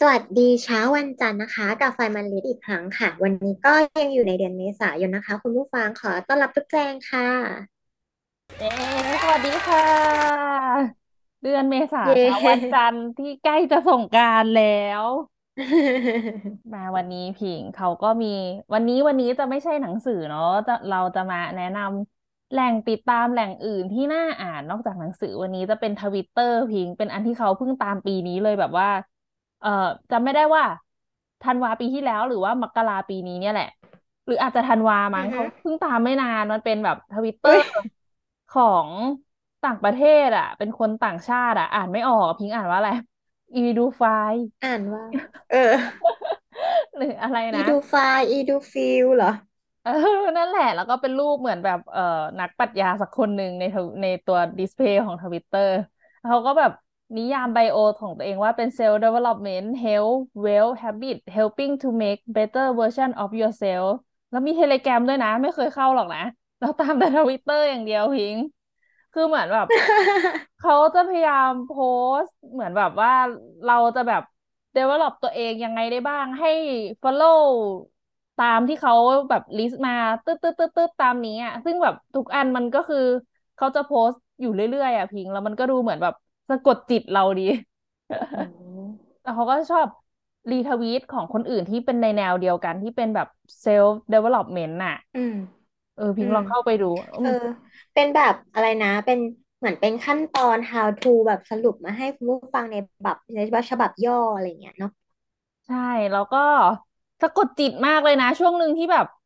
สวัสดีเช้าวันจันทร์นะคะกับไฟมันลิดอีกครั้งค่ะ วันนี้ก็ยังอยู่ในเดือนเมษายนนะคะ คุณผู้ฟังขอต้อนรับทุกแจงค่ะ เอ๊สวัสดีค่ะ เดือนเมษาเช้าวันจันทร์ที่ใกล้จะส่งกรานต์แล้ว มาวันนี้พิงเขาก็มี วันนี้วันนี้จะไม่ใช่หนังสือเนาะจะเราจะมาแนะนำแหล่งติดตามแหล่งอื่นที่น่าอ่านนอกจากหนังสือวันนี้จะเป็นทวิตเตอร์พิงเป็นอันที่เขาเพิ่งตามปีนี้เลยแบบว่า เอ่อจำไม่ได้ว่าธันวาปีที่แล้วหรือว่ามกราปีนี้เนี่ยแหละ หรืออาจจะธันวามั้งเขาเพิ่งตามไม่นานมันเป็นแบบทวิตเตอร์ของต่างประเทศอะ เป็นคนต่างชาติอะ อ่านไม่ออกพิงอ่านว่าอะไร Eduphile อ่านว่า เออ หรืออะไรนะ Eduphile อีดูฟิลเหรอ เออ นั่นแหละ แล้วก็เป็นรูปเหมือนแบบ เอ่อ นักปรัชญาสักคนหนึ่งในในตัว display ของทวิตเตอร์เขาก็แบบ นิยาม bio ของตัวเองว่าเป็น self development health wealth habit helping to make better version of yourself แล้วมีเทเลแกรมด้วยนะ ไม่เคยเข้าหรอกนะ เราตามแต่ทวิตเตอร์อย่างเดียวพิง คือเหมือนแบบ เขาจะพยายามโพสต์ เหมือนแบบว่าเราจะแบบ develop ตัวเองยังไงได้บ้างให้ follow ตามที่เขาแบบ list มาตึ๊ดตึ๊ดตึ๊ดตึ๊ดตามนี้อะซึ่งแบบทุกอันมันก็คือเขาจะโพสต์อยู่เรื่อยๆอะพิง แล้วมันก็ดูเหมือนแบบ สะกดจิตเราดีแล้วเขาก็ชอบรีทวีตของคนอื่นที่เป็นในแนวเดียวกันที่เป็นแบบ self development น่ะเออพิงลองเข้าไปดูเออเป็นแบบอะไรนะ เป็นเหมือนเป็นขั้นตอน how to แบบสรุปมาให้คุณผู้ฟังในแบบในฉบับย่ออะไรเงี้ยเนาะใช่แล้วก็สะกดจิตมากเลยนะ ช่วงหนึ่งที่แบบเ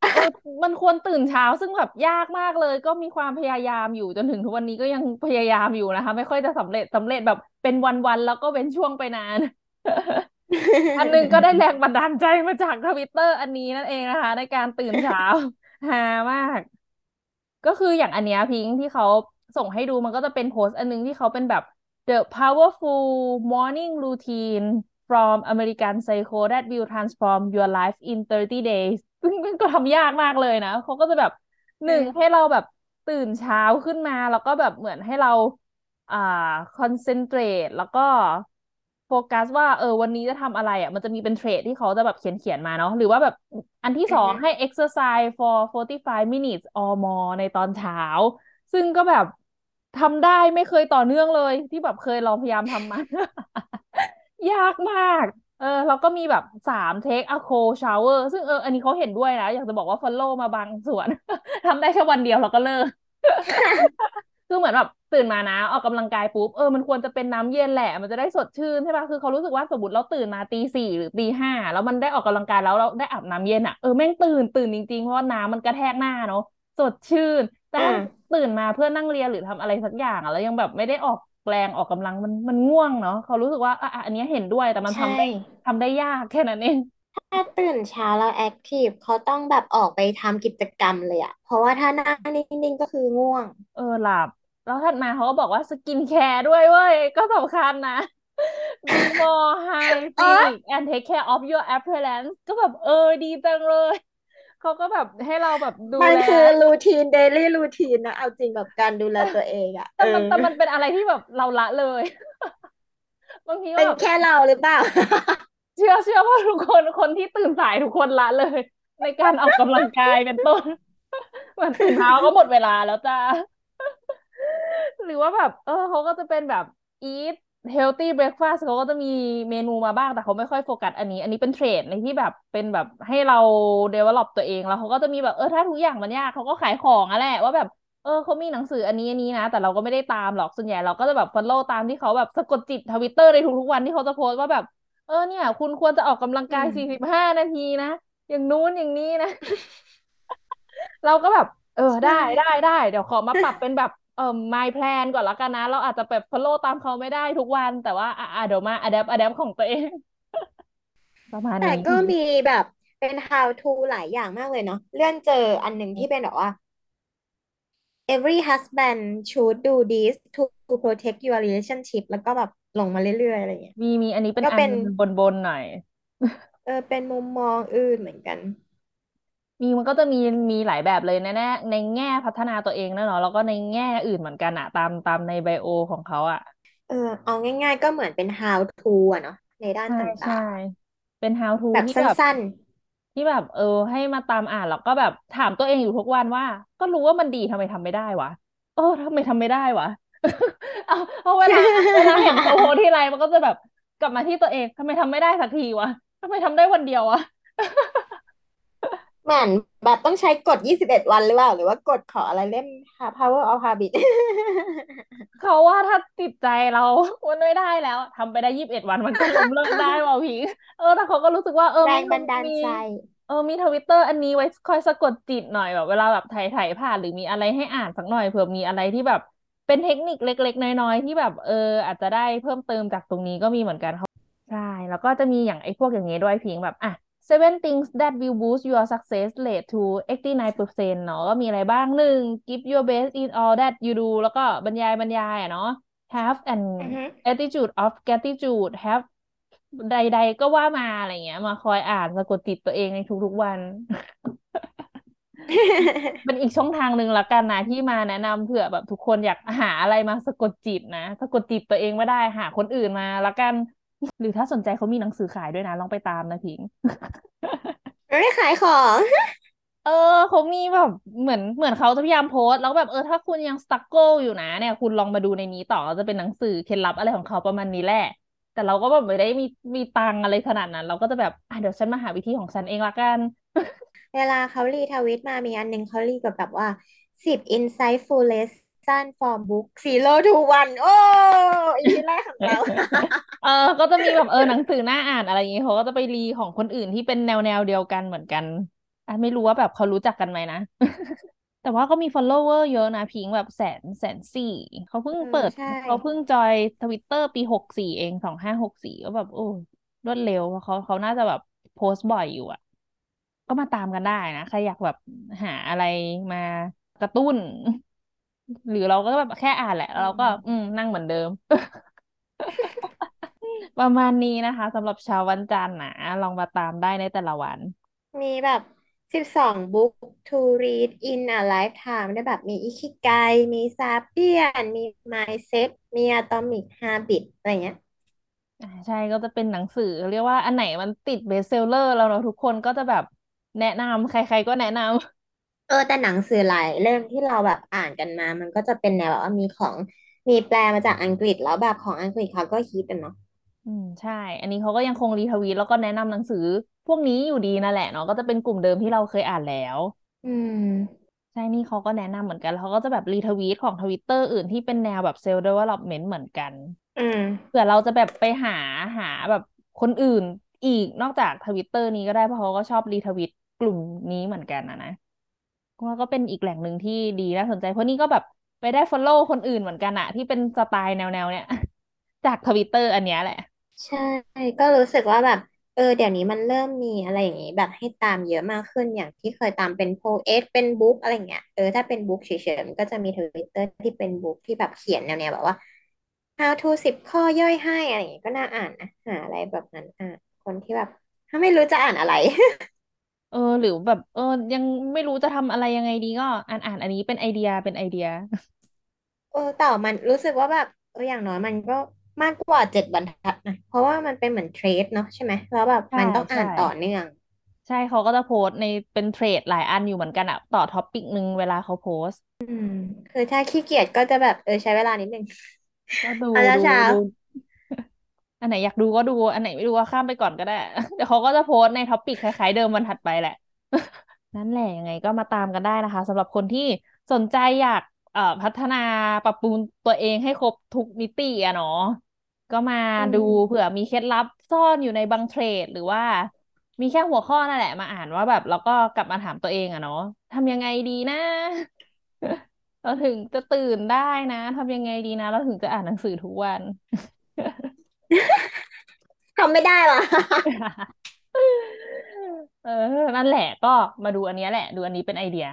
ออ มันควรตื่นเช้าซึ่งแบบยากมากเลย ก็มีความพยายามอยู่จนถึงทุกวันนี้ก็ยังพยายามอยู่นะคะ ไม่ค่อยจะสำเร็จสำเร็จแบบเป็นวันๆแล้วก็เป็นช่วงไปนาน อันนึงก็ได้แรงบันดาลใจมาจากทวิตเตอร์อันนี้นั่นเองนะคะ ในการตื่นเช้าฮามาก ก็คืออย่างอันเนี้ยพิงที่เขาส่งให้ดูมันก็จะเป็นโพสต์อันนึงที่เขาเป็นแบบ the powerful morning routine from American Psycho that will transform your life in 30 days ซึ่งก็ทำยากมากเลยนะเขาก็จะแบบหนึ่งให้เราแบบตื่นเช้าขึ้นมา แล้วก็แบบเหมือนให้เราอ่าคอนเซนเทรตแล้วก็โฟกัสว่าเออวันนี้จะทำอะไรอะ มันจะมีเป็นเทรดที่เขาจะแบบเขียนเขียนมาเนาะหรือว่าแบบอันที่สองให้ exercise for 45 minutes or more ในตอนเช้า ซึ่งก็แบบทำได้ไม่เคยต่อเนื่องเลยที่แบบเคยลองพยายามทำมา ยากมาก เออแล้วก็มีแบบสาม take a cold shower ซึ่งเอออันนี้เขาเห็นด้วยนะ อยากจะบอกว่า follow มาบางส่วนทำได้แค่วันเดียวเราก็เลิกคือเหมือนแบบตื่นมานะออกกำลังกายปุ๊บเออมันควรจะเป็นน้ำเย็นแหละ มันจะได้สดชื่นใช่ปะคือเขารู้สึกว่าสมมติเราตื่นมาตีสี่หรือตีห้าแล้วมันได้ออกกำลังกายแล้วเราได้อาบน้ำเย็นอะเออแม่งตื่นตื่นจริงๆเพราะว่าน้ำมันกระแทกหน้าเนาะสดชื่น แต่ตื่นมาเพื่อนั่งเรียนหรือทำอะไรสักอย่างอะแล้วยังแบบไม่ได้ออก แรงออกกำลังมันมันง่วงเนาะเขารู้สึกว่าอะอันนี้เห็นด้วยแต่มันทำได้ทำได้ยากแค่นั้นเองถ้าตื่นเช้าแล้ว active เขาต้องแบบออกไปทำกิจกรรมเลยอะเพราะว่าถ้านั่งนิ่งๆก็คือง่วง เออหลับ แล้วถัดมาเขาก็บอกว่า skincare ด้วยเว้ย ก็สำคัญนะ be more hygienic and take care of your appearance ก็แบบเออดีจังเลย เขาก็แบบให้เราแบบดูแลมันคือรูทีนเดลี่รูทีนนะเอาจริงแบบการดูแลตัวเองอะแต่มันแต่มันเป็นอะไรที่แบบเราละเลยบางทีเป็นแค่เราหรือเปล่า เชื่อเชื่อว่าทุกคนคนที่ตื่นสายทุกคนละเลย ในการออกกำลังกายเป็นต้นเหมือนตื่นเช้าก็หมดเวลาแล้วจ้าหรือว่าแบบ เออเขาก็จะเป็นแบบ eat healthy breakfast เขาก็จะมีเมนูมาบ้างแต่เขาไม่ค่อยโฟกัสอันนี้ อันนี้เป็นเทรดในที่แบบเป็นแบบให้เรา develop ตัวเองแล้วเขาก็จะมีแบบเออถ้าทุกอย่างมันยากเขาก็ขายของอะแหละว่าแบบเออเขามีหนังสืออันนี้อันนี้นะ แต่เราก็ไม่ได้ตามหรอกส่วนใหญ่เราก็จะแบบ follow ตามที่เขาแบบสะกดจิตทวิตเตอร์ในทุกๆวันที่เขาจะโพสต์ว่าแบบ เออเนี่ย คุณควรจะออกกำลังกายสี่สิบห้านาทีนะ อย่างนู้นอย่างนี้นะ เราก็แบบ เออได้ได้ได้เดี๋ยวขอมาปรับเป็นแบบ เอเอ่อ my plan ก่อนละกันนะ เราอาจจะแบบ follow ตามเขาไม่ได้ทุกวัน แต่ว่าอะอะเดี๋ยวมา adapt adapt ของตัวเอง ประมาณแต่นี้ก็มีแบบเป็น how to หลายอย่างมากเลยเนาะเลื่อนเจออันหนึ่งที่เป็นแบบว่า every husband should do this to to protect your relationship แล้วก็แบบลงมาเรื่อยๆอะไรเงี้ยมีมีอันนี้เป็นก็เป็นอันบนบนหน่อย เออเป็นมุมมองอื่นเหมือนกัน มีมันก็จะมีมีหลายแบบเลยแน่ๆในแง่พัฒนาตัวเองนะเนาะแล้วก็ในแง่อื่นเหมือนกันอะตามตามในไบโอของเขาอะเออเอาง่าย ๆ ก็เหมือนเป็น how to อะเนาะในด้านใช่ต่าใช่งเป็น how to ๆ แบบที่สัแบบ้น ที่แบบ เออ ให้มาตามอ่านแล้วก็แบบถามตัวเองอยู่ทุกวันว่า ก็รู้ว่ามันดีทำไมทำไม่ได้วะเออทำไมทำไม่ได้วะ เอาเอาเวๆลาเวลาเห็นเขาโพสทีไรมันก็จะแบบกลับมาที่ตัวเองทำไมทำไม่ได้สักทีวะทำไมทำได้วันเดียววะ เหมือนแบบต้องใช้กฎยี่สิบเอ็ดวันหรือเปล่า หรือว่ากฎขออะไรเล่ม Power of Habit เขาว่าถ้าติดใจเรามันไม่ได้แล้วทำไปได้ยี่สิบเอ็ดวันมันก็ล้มเลิกได้ว่ะพิงเออแต่เขาก็รู้สึกว่าเออแรมีงบันดาลมีใจเออมีทวิตเตอร์อันนี้ไว้คอยสะกดจิตหน่อยแบบเวลาแบบไถไถผ่านหรือมีอะไรให้อ่านสักหน่อยเผื่อมีอะไรที่แบบเป็นเทคนิคเล็ก ๆ น้อยๆที่แบบเออ อาจจะได้เพิ่มเติมจากตรงนี้ก็มีเหมือนกันเขาใช่แล้วก็จะมีอย่างไอ้พวกอย่างเงี้ยด้วยพิงแบบอะ seven things that will boost your success rate to 89%เนาะก็มีอะไรบ้างหนึ่ง give your best in all that you do แล้วก็บรรยายบรรยายอะเนาะ have an อือฮึ attitude of gratitude have ใด ๆ ก็ว่ามาอะไรเงี้ย มาคอยอ่านสะกดจิตตัวเองในทุกๆวัน เป็นอีกช่องทางหนึ่งละกันนะที่มาแนะนำเผื่อแบบทุกคนอยากหาอะไรมาสะกดจิตนะ สะกดจิตตัวเองไม่ได้หาคนอื่นมาละกัน หรือถ้าสนใจเขามีหนังสือขายด้วยนะลองไปตามนะพิงไม่ขายของ เออเขามีแบบเหมือนเหมือนเขาจะพยายามโพสต์แล้วแบบเออถ้าคุณยัง struggle อยู่นะเนี่ยคุณลองมาดูในนี้ต่อจะเป็นหนังสือเคล็ดลับอะไรของเขาประมาณนี้แหละ แต่เราก็แบบไม่ได้มีมีตังค์อะไรขนาดนั้น เราก็จะแบบอะเดี๋ยวฉันมาหาวิธีของฉันเองละกัน เวลาเขารีทวิตมามีอันหนึ่งเขารีกับแบบว่าสิบ insightful lesson from book zero to one โอ้ EP แรกของเรา เออ ก็จะมีแบบเออหนังสือน่าอ่านอะไรอย่างเงี้ยเขาก็จะไปรีของคนอื่นที่เป็นแนวแนวเดียวกันเหมือนกันอะไม่รู้ว่าแบบเขารู้จักกันไหมนะ แต่ว่าก็มี follower เยอะนะพิงแบบแสนแสนสี่เขาเพิ่งเออเปิดใช่เขาเพิ่งจอยทวิตเตอร์ปีหกสี่เองสองห้าหกสี่ก็แบบโอ้รวดเร็วเพราะเขาเขาน่าจะแบบโพสต์บ่อยอยู่อะก็มาตามกันได้นะ ใครอยากแบบหาอะไรมากระตุ้น หรือเราก็แบบแค่อ่านแหละแล้วเราก็อืมอืมนั่งเหมือนเดิม ประมาณนี้นะคะสำหรับเช้าวันจันทร์นะลองมาตามได้ในแต่ละวัน มีแบบสิบสอง book to read in a lifetime ได้แบบมีอิคิไกมี Sapiens มี mindset มี atomic habit อะไรเงี้ย อ่าใช่ก็จะเป็นหนังสือ เรียกว่าอันไหนมันติด best seller แล้วเนาะทุกคนก็จะแบบแนะนำใคร ๆก็แนะนำ เออแต่หนังสือหลายเล่มที่เราแบบอ่านกันมา มันก็จะเป็นแนวแบบว่ามีของมีแปลมาจากอังกฤษแล้วแบบของอังกฤษเขาก็ฮิตกันเนาะอืมใช่ อันนี้เขาก็ยังคงรีทวีตแล้วก็แนะนำหนังสือ พวกนี้อยู่ดีนั่นแหละเนาะก็จะเป็นกลุ่มเดิมที่เราเคยอ่านแล้ว อืม ใช่ นี่เขาก็แนะนำเหมือนกันแล้วเขาก็จะแบบรีทวีตของทวิตเตอร์อื่นที่เป็นแนวแบบ self development เหมือนกัน อืมเผื่อเราจะแบบไปหาหาแบบคนอื่นอีกนอกจากทวิตเตอร์นี้ก็ได้เพราะเขาก็ชอบรีทวีตกลุ่มนี้เหมือนกันนะนะ ว่าก็เป็นอีกแหล่งหนึ่งที่ดีน่าสนใจ เพราะนี่ก็แบบไปได้ follow คนอื่นเหมือนกันอะที่เป็นสไตล์แนวแนวเนี้ยจากทวิตเตอร์อันเนี้ยแหละ ใช่ ก็รู้สึกว่าแบบ เออ เดี๋ยวนี้มันเริ่มมีอะไรอย่างนี้ แบบให้ตามเยอะมากขึ้นอย่างที่เคยตามเป็น poet เป็น book อะไรเงี้ยเออถ้าเป็น book เฉยๆมันก็จะมีทวิตเตอร์ที่เป็น book ที่แบบเขียนแนวๆแบบว่า how to สิบข้อย่อยให้อะไรอย่างเงี้ยก็น่าอ่านนะหาอะไรแบบนั้นอ่านคนที่แบบ ถ้าไม่รู้จะอ่านอะไร เออ หรือแบบ เออ ยังไม่รู้จะทำอะไรยังไงดีก็ อ่านอ่านอันนี้เป็นไอเดียเป็นไอเดีย เออแต่มันรู้สึกว่าแบบเอออย่างน้อยมันก็มากกว่าเจ็ดบรรทัดนะเพราะว่ามันเป็นเหมือน thread เนาะใช่ไหมแล้วแบบใช่มันต้องอ่าใช่ นต่อเนื่อง ใช่เขาก็จะโพสต์ในเป็น thread หลายอันอยู่เหมือนกันอะต่อ topic หนึ่งเวลาเขาโพสต์ อืม คือถ้าขี้เกียจก็จะแบบเออใช้เวลานิดนึงก็ดูเอาดูเช้าดู อันไหนอยากดูก็ดู อันไหนไม่ดูก็ข้ามไปก่อนก็ได้ เดี๋ยวเขาก็จะโพสต์ใน topic คล้ายๆเดิมวันถัดไปแหละ นั่นแหละยังไงก็มาตามกันได้นะคะสำหรับคนที่สนใจอยากเอ่อพัฒนาปรับปรุงตัวเองให้ครบทุกมิติอะเนาะก็มาอืมดูเผื่อมีเคล็ดลับซ่อนอยู่ในบาง thread หรือว่า มีแค่หัวข้อนั่นแหละมาอ่านว่าแบบแล้วก็กลับมาถามตัวเองอะเนาะทำยังไงดีนะ เราถึงจะตื่นได้นะทำยังไงดีนะ เราถึงจะอ่านหนังสือทุกวัน ทำไม่ได้หรอเออ นั่นแหละก็มาดูอันนี้แหละ ดูอันนี้เป็นไอเดีย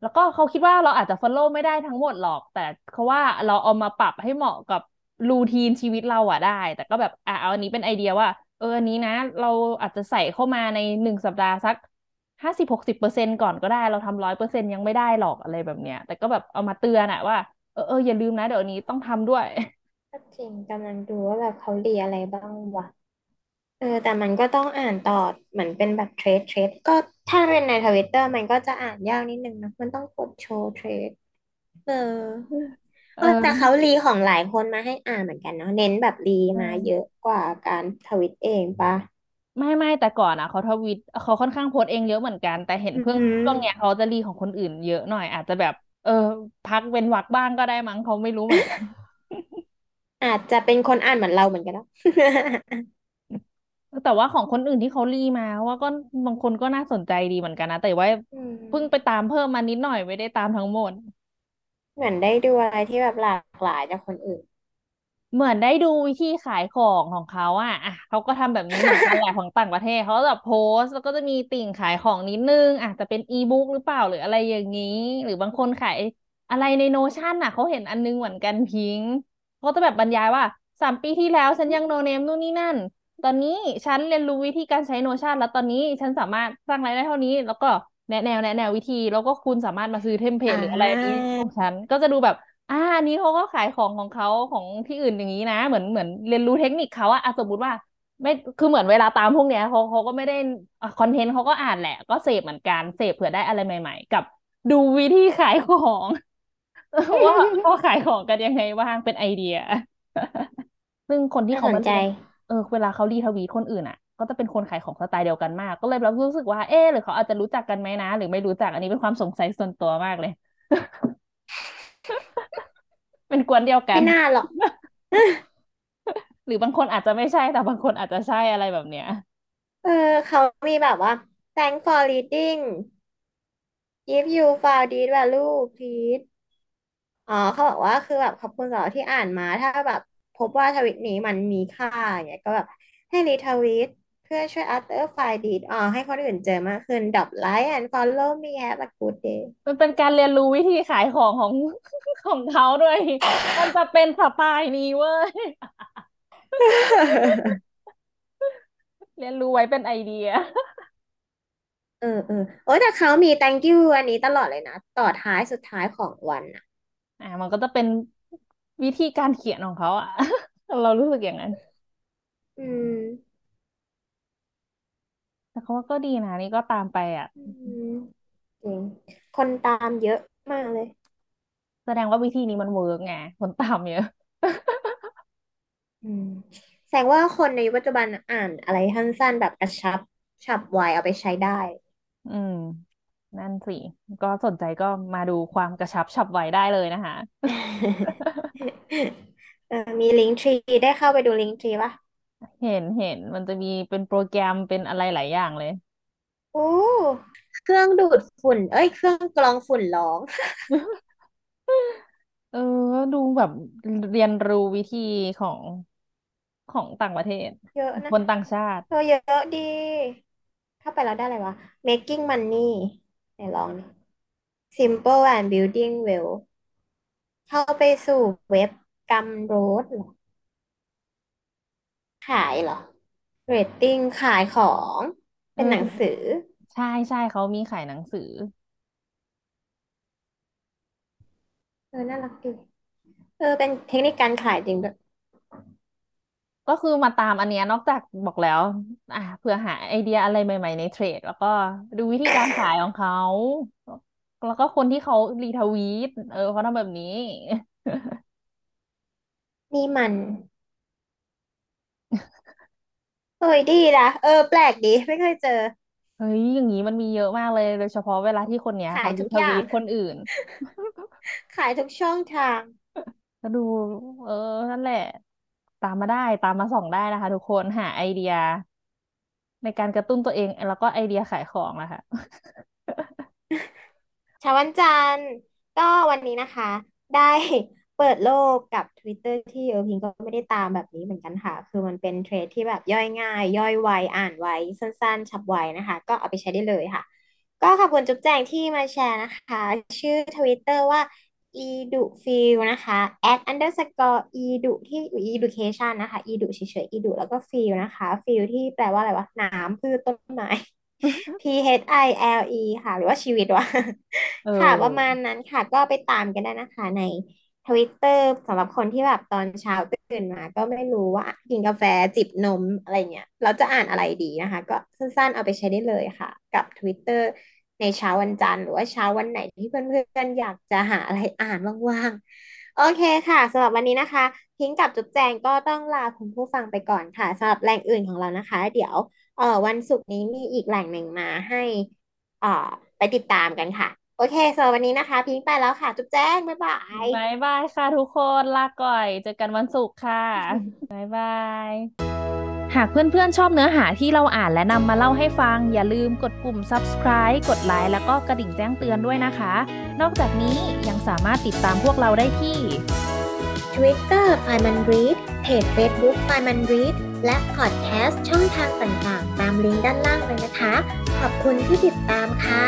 แล้วก็เขาคิดว่าเราอาจจะ follow ไม่ได้ทั้งหมดหรอก แต่เขาว่าเราเอามาปรับให้เหมาะกับรูทีนชีวิตเราอะได้ แต่ก็แบบอะเอาอันนี้เป็นไอเดียว่า เอออันนี้นะ เราอาจจะใส่เข้ามาในหนึ่งสัปดาห์สักห้าสิบหกสิบเปอร์เซ็นต์ก่อนก็ได้เราทำร้อยเปอร์เซ็นต์ยังไม่ได้หรอกอะไรแบบเนี้ย แต่ก็แบบเอามาเตือนอะว่าเออเอออย่าลืมนะเดี๋ยวนี้ต้องทำด้วย ก็จริงกำลังดูว่าแบบเขาเรียนอะไรบ้างวะเออ แต่มันก็ต้องอ่านต่อเหมือนเป็นแบบ thread thread ก็ถ้าเป็นในทวิตเตอร์มันก็จะอ่านยากนิดนึงนะมันต้องกด show thread เออเออ แต่เขารีของหลายคนมาให้อ่านเหมือนกันเนาะเน้นแบบรีมาเยอะกว่าการทวิตเองปะไม่ไม่แต่ก่อนอะเขาทวีตเขาค่อนข้างโพสต์เองเยอะเหมือนกัน แต่เห็นอืเพิ่งช่วงเนี้ยมเขาจะรีของคนอื่นเยอะหน่อยอาจจะแบบ เออ พักเว้นวรรคบ้างก็ได้มั้งเขาไม่รู้เหมือนกัน อาจจะเป็นคนอ่านเหมือนเราเหมือนกันเนาะแต่ว่าของคนอื่นที่เขารีมา ว่าก็บางคนก็น่าสนใจดีเหมือนกันนะ แต่ว่าอืเพิ่งไปมตามเพิ่มมานิดหน่อยไม่ได้ตามทั้งหมด เหมือนได้ดูอะไรที่แบบหลากหลายจากคนอื่น เหมือนได้ดูวิธีขายของของเขาอะอะเขาก็ทำแบบนี้เหมือนกันแหละของต่างประเทศเขาจะโพสต์แล้วก็จะมีติ่งขายของนิดนึงอาจจะเป็นอีบุ๊กหรือเปล่าหรืออะไรอย่างนี้ หรือบางคนขายอะไรในโนชั่นอะเขาเห็นอันนึงเหมือนกันพิงค์ เขาจะแบบบรรยายว่าสามปีที่แล้วฉันยังโนเนมนู่นนี่นั่น ตอนนี้ฉันเรียนรู้วิธีการใช้โนชั่นแล้วตอนนี้ฉันสามารถสร้างรายได้เท่านี้ แล้วก็แนะแนวแนะแนววิธี แล้วก็คุณสามารถมาซื้อ template หรืออะไรอ่าของฉันก็จะดูแบบอ่าอันนี้เขาก็ขายของของเขาของที่อื่นอย่างนี้นะ เหมือนเหมือนเรียนรู้เทคนิคเขาอะอะสมมติว่าไม่คือเหมือนเวลาตามพวกเนี้ยเขาเขาก็ไม่ได้ content เขาก็อ่านแหละ ก็เสพเหมือนกันเสพเผื่อได้อะไรใหม่ ๆ กับดูวิธีขายของ ว่าเขาขายของกันยังไงบ้างเป็นไอเดีย ซึ่งคนที่น่าสนใจเขามาเรียนเออ เวลาเขารีทวีตคนอื่นอะ ก็จะเป็นคนขายของสไตล์เดียวกันมาก ก็เลยเรารู้สึกว่า เออหรือเขาอาจจะรู้จักกันไหมนะ หรือไม่รู้จักอันนี้เป็นความสงสัยส่วนตัวมากเลย เป็นกวนเดียวกัน ไม่น่าหรอกหรือบางคนอาจจะไม่ใช่แต่บางคนอาจจะใช่อะไรแบบเนี้ย เออ เขามีแบบว่า thank for reading if you found this value please อ๋อเขาบอกว่าคือแบบขอบคุณสำหรับที่อ่านมา ถ้าแบบพบว่าทวิตนี้มันมีค่าอย่างเงี้ยก็แบบให้รีทวีตเพื่อช่วย other find it อ๋อให้คนอื่นเจอมากขึ้นดรอปไลค์ and follow me have a good day มันเป็นการเรียนรู้วิธีขายของของของเขาด้วย มันจะเป็นสไตล์นี้เว้ย เรียนรู้ไว้เป็นไอเดีย เออเออโอ้ยแต่เขามี thank you อันนี้ตลอดเลยนะ ต่อท้ายสุดท้ายของวันอะ อ่ามันก็จะเป็นวิธีการเขียนของเขาอะ เรารู้สึกอย่างนั้น อืม แต่เขาว่าก็ดีนะนี่ก็ตามไปอะ อืมจริง คนตามเยอะมากเลย แสดงว่าวิธีนี้มัน work ไงคนตามเยอะ อืม แสดงว่าคนในยุคปัจจุบันอ่านอะไรสั้นๆแบบกระชับ ฉับไวเอาไปใช้ได้ อืม นั่นสิ ก็สนใจก็มาดูความกระชับฉับไวได้เลยนะคะเออมี Linktreeได้เข้าไปดูลิงก์ทรีป่ะเห็นเห็นมันจะมีเป็นโปรแกรมเป็นอะไรหลายอย่างเลยโอ้เครื่องดูดฝุ่น เอ้ย เครื่องกรองฝุ่นร้อง เออ ดูแบบเรียนรู้วิธีของของต่างประเทศ เยอะนะคนต่างชาติ เออเยอะดี เข้าไปแล้วได้อะไรวะ making money ไหนลองดิ simple and building wealth เข้าไปสู่เว็บกัมโรดเหรอ ขายเหรอ rating ขายของเอเป็นหนังสืออใช่ใช่เขามีขายหนังสือ เออ น่ารักดี เออ เป็นเทคนิคการขายจริงด้วย ก็คือมาตามอันเนี้ยนอกจากบอกแล้ว อะเผื่อหาไอเดียอะไรใหม่ ๆ ในเทรด แล้วก็ดูวิธีการขายของเขา แล้วก็คนที่เขารีทวีตเออเขาทำแบบนี้ นี่มันเอ้ยดีนะเออ แปลกดีไม่เคยเจอ เฮ้ยอย่างนี้มันมีเยอะมากเลย โดยเฉพาะเวลาที่คนเนี้ย ขาเขายทุกอย่างรีทวีตคนอื่น ขายทุกช่องทาง ก็ดู เออ นั่นแหละ ตามมาได้ตามมาส่องได้นะคะ ทุกคนหาไอเดีย ในการกระตุ้นตัวเอง แล้วก็ไอเดียขายของนะคะเช้าวันจันทร์ก็วันนี้นะคะ ได้เปิดโลกกับ Twitter ที่เออพิงก็ไม่ได้ตามแบบนี้เหมือนกันค่ะ คือมันเป็นเทรดที่แบบย่อยง่าย ย่อยไวอ่านไวสั้นๆ ฉับไวนะคะ ก็เอาไปใช้ได้เลยค่ะ ก็ขอบคุณจุ๊บแจงที่มาแชร์นะคะ ชื่อ Twitter ว่า edufield นะคะ at underscore edu ที่ education นะคะ edu เฉยๆ edu แล้วก็ field นะคะ field ที่แปลว่าอะไรวะน้ำพืชต้นไม้ P H I L E ค่ะ หรือว่าชีวิตวะเอค่ะประมาณอนั้นค่ะ ก็ไปตามกันได้นะคะในทวิตเตอร์สำหรับคนที่แบบตอนเช้าตื่นมา ก็ไม่รู้ว่ากินกาแฟจิบนมอะไรเงี้ยเราจะอ่านอะไรดีนะคะ ก็สั้นๆเอาไปใช้ได้เลยค่ะ กับ Twitter ในเช้าวันจันทร์หรือว่าเช้าวันไหนที่เพื่อนๆอยากจะหาอะไรอ่านว่างๆ โอเคค่ะสำหรับวันนี้นะคะ พิงกับจุ๊บแจงก็ต้องลาคุณผู้ฟังไปก่อนค่ะสำหรับแหล่งอื่นของเรานะคะ เดี๋ยวเอ่อวันศุกร์นี้มีอีกแหล่งหนึ่งมาให้เอ่อไปติดตามกันค่ะ โอเคสำหรับวันนี้นะคะ พิงไปแล้วค่ะ จุ๊บแจงบ๊ายบายบายบายค่ะทุกคนลาก่อนเจอกันวันศุกร์ค่ะบายบาย หากเพื่อนๆ ชอบเนื้อหาที่เราอ่านและนำมาเล่าให้ฟัง อย่าลืมกดปุ่ม subscribe กดไลค์แล้วก็กระดิ่งแจ้งเตือนด้วยนะคะ นอกจากนี้ยังสามารถติดตามพวกเราได้ที่ Twitter ไฟมันรีดเพจ Facebook ไฟมันรีดและพอดแคสต์ช่องทางต่างๆ ตามลิงก์ด้านล่างเลยนะคะ ขอบคุณที่ติดตามค่ะ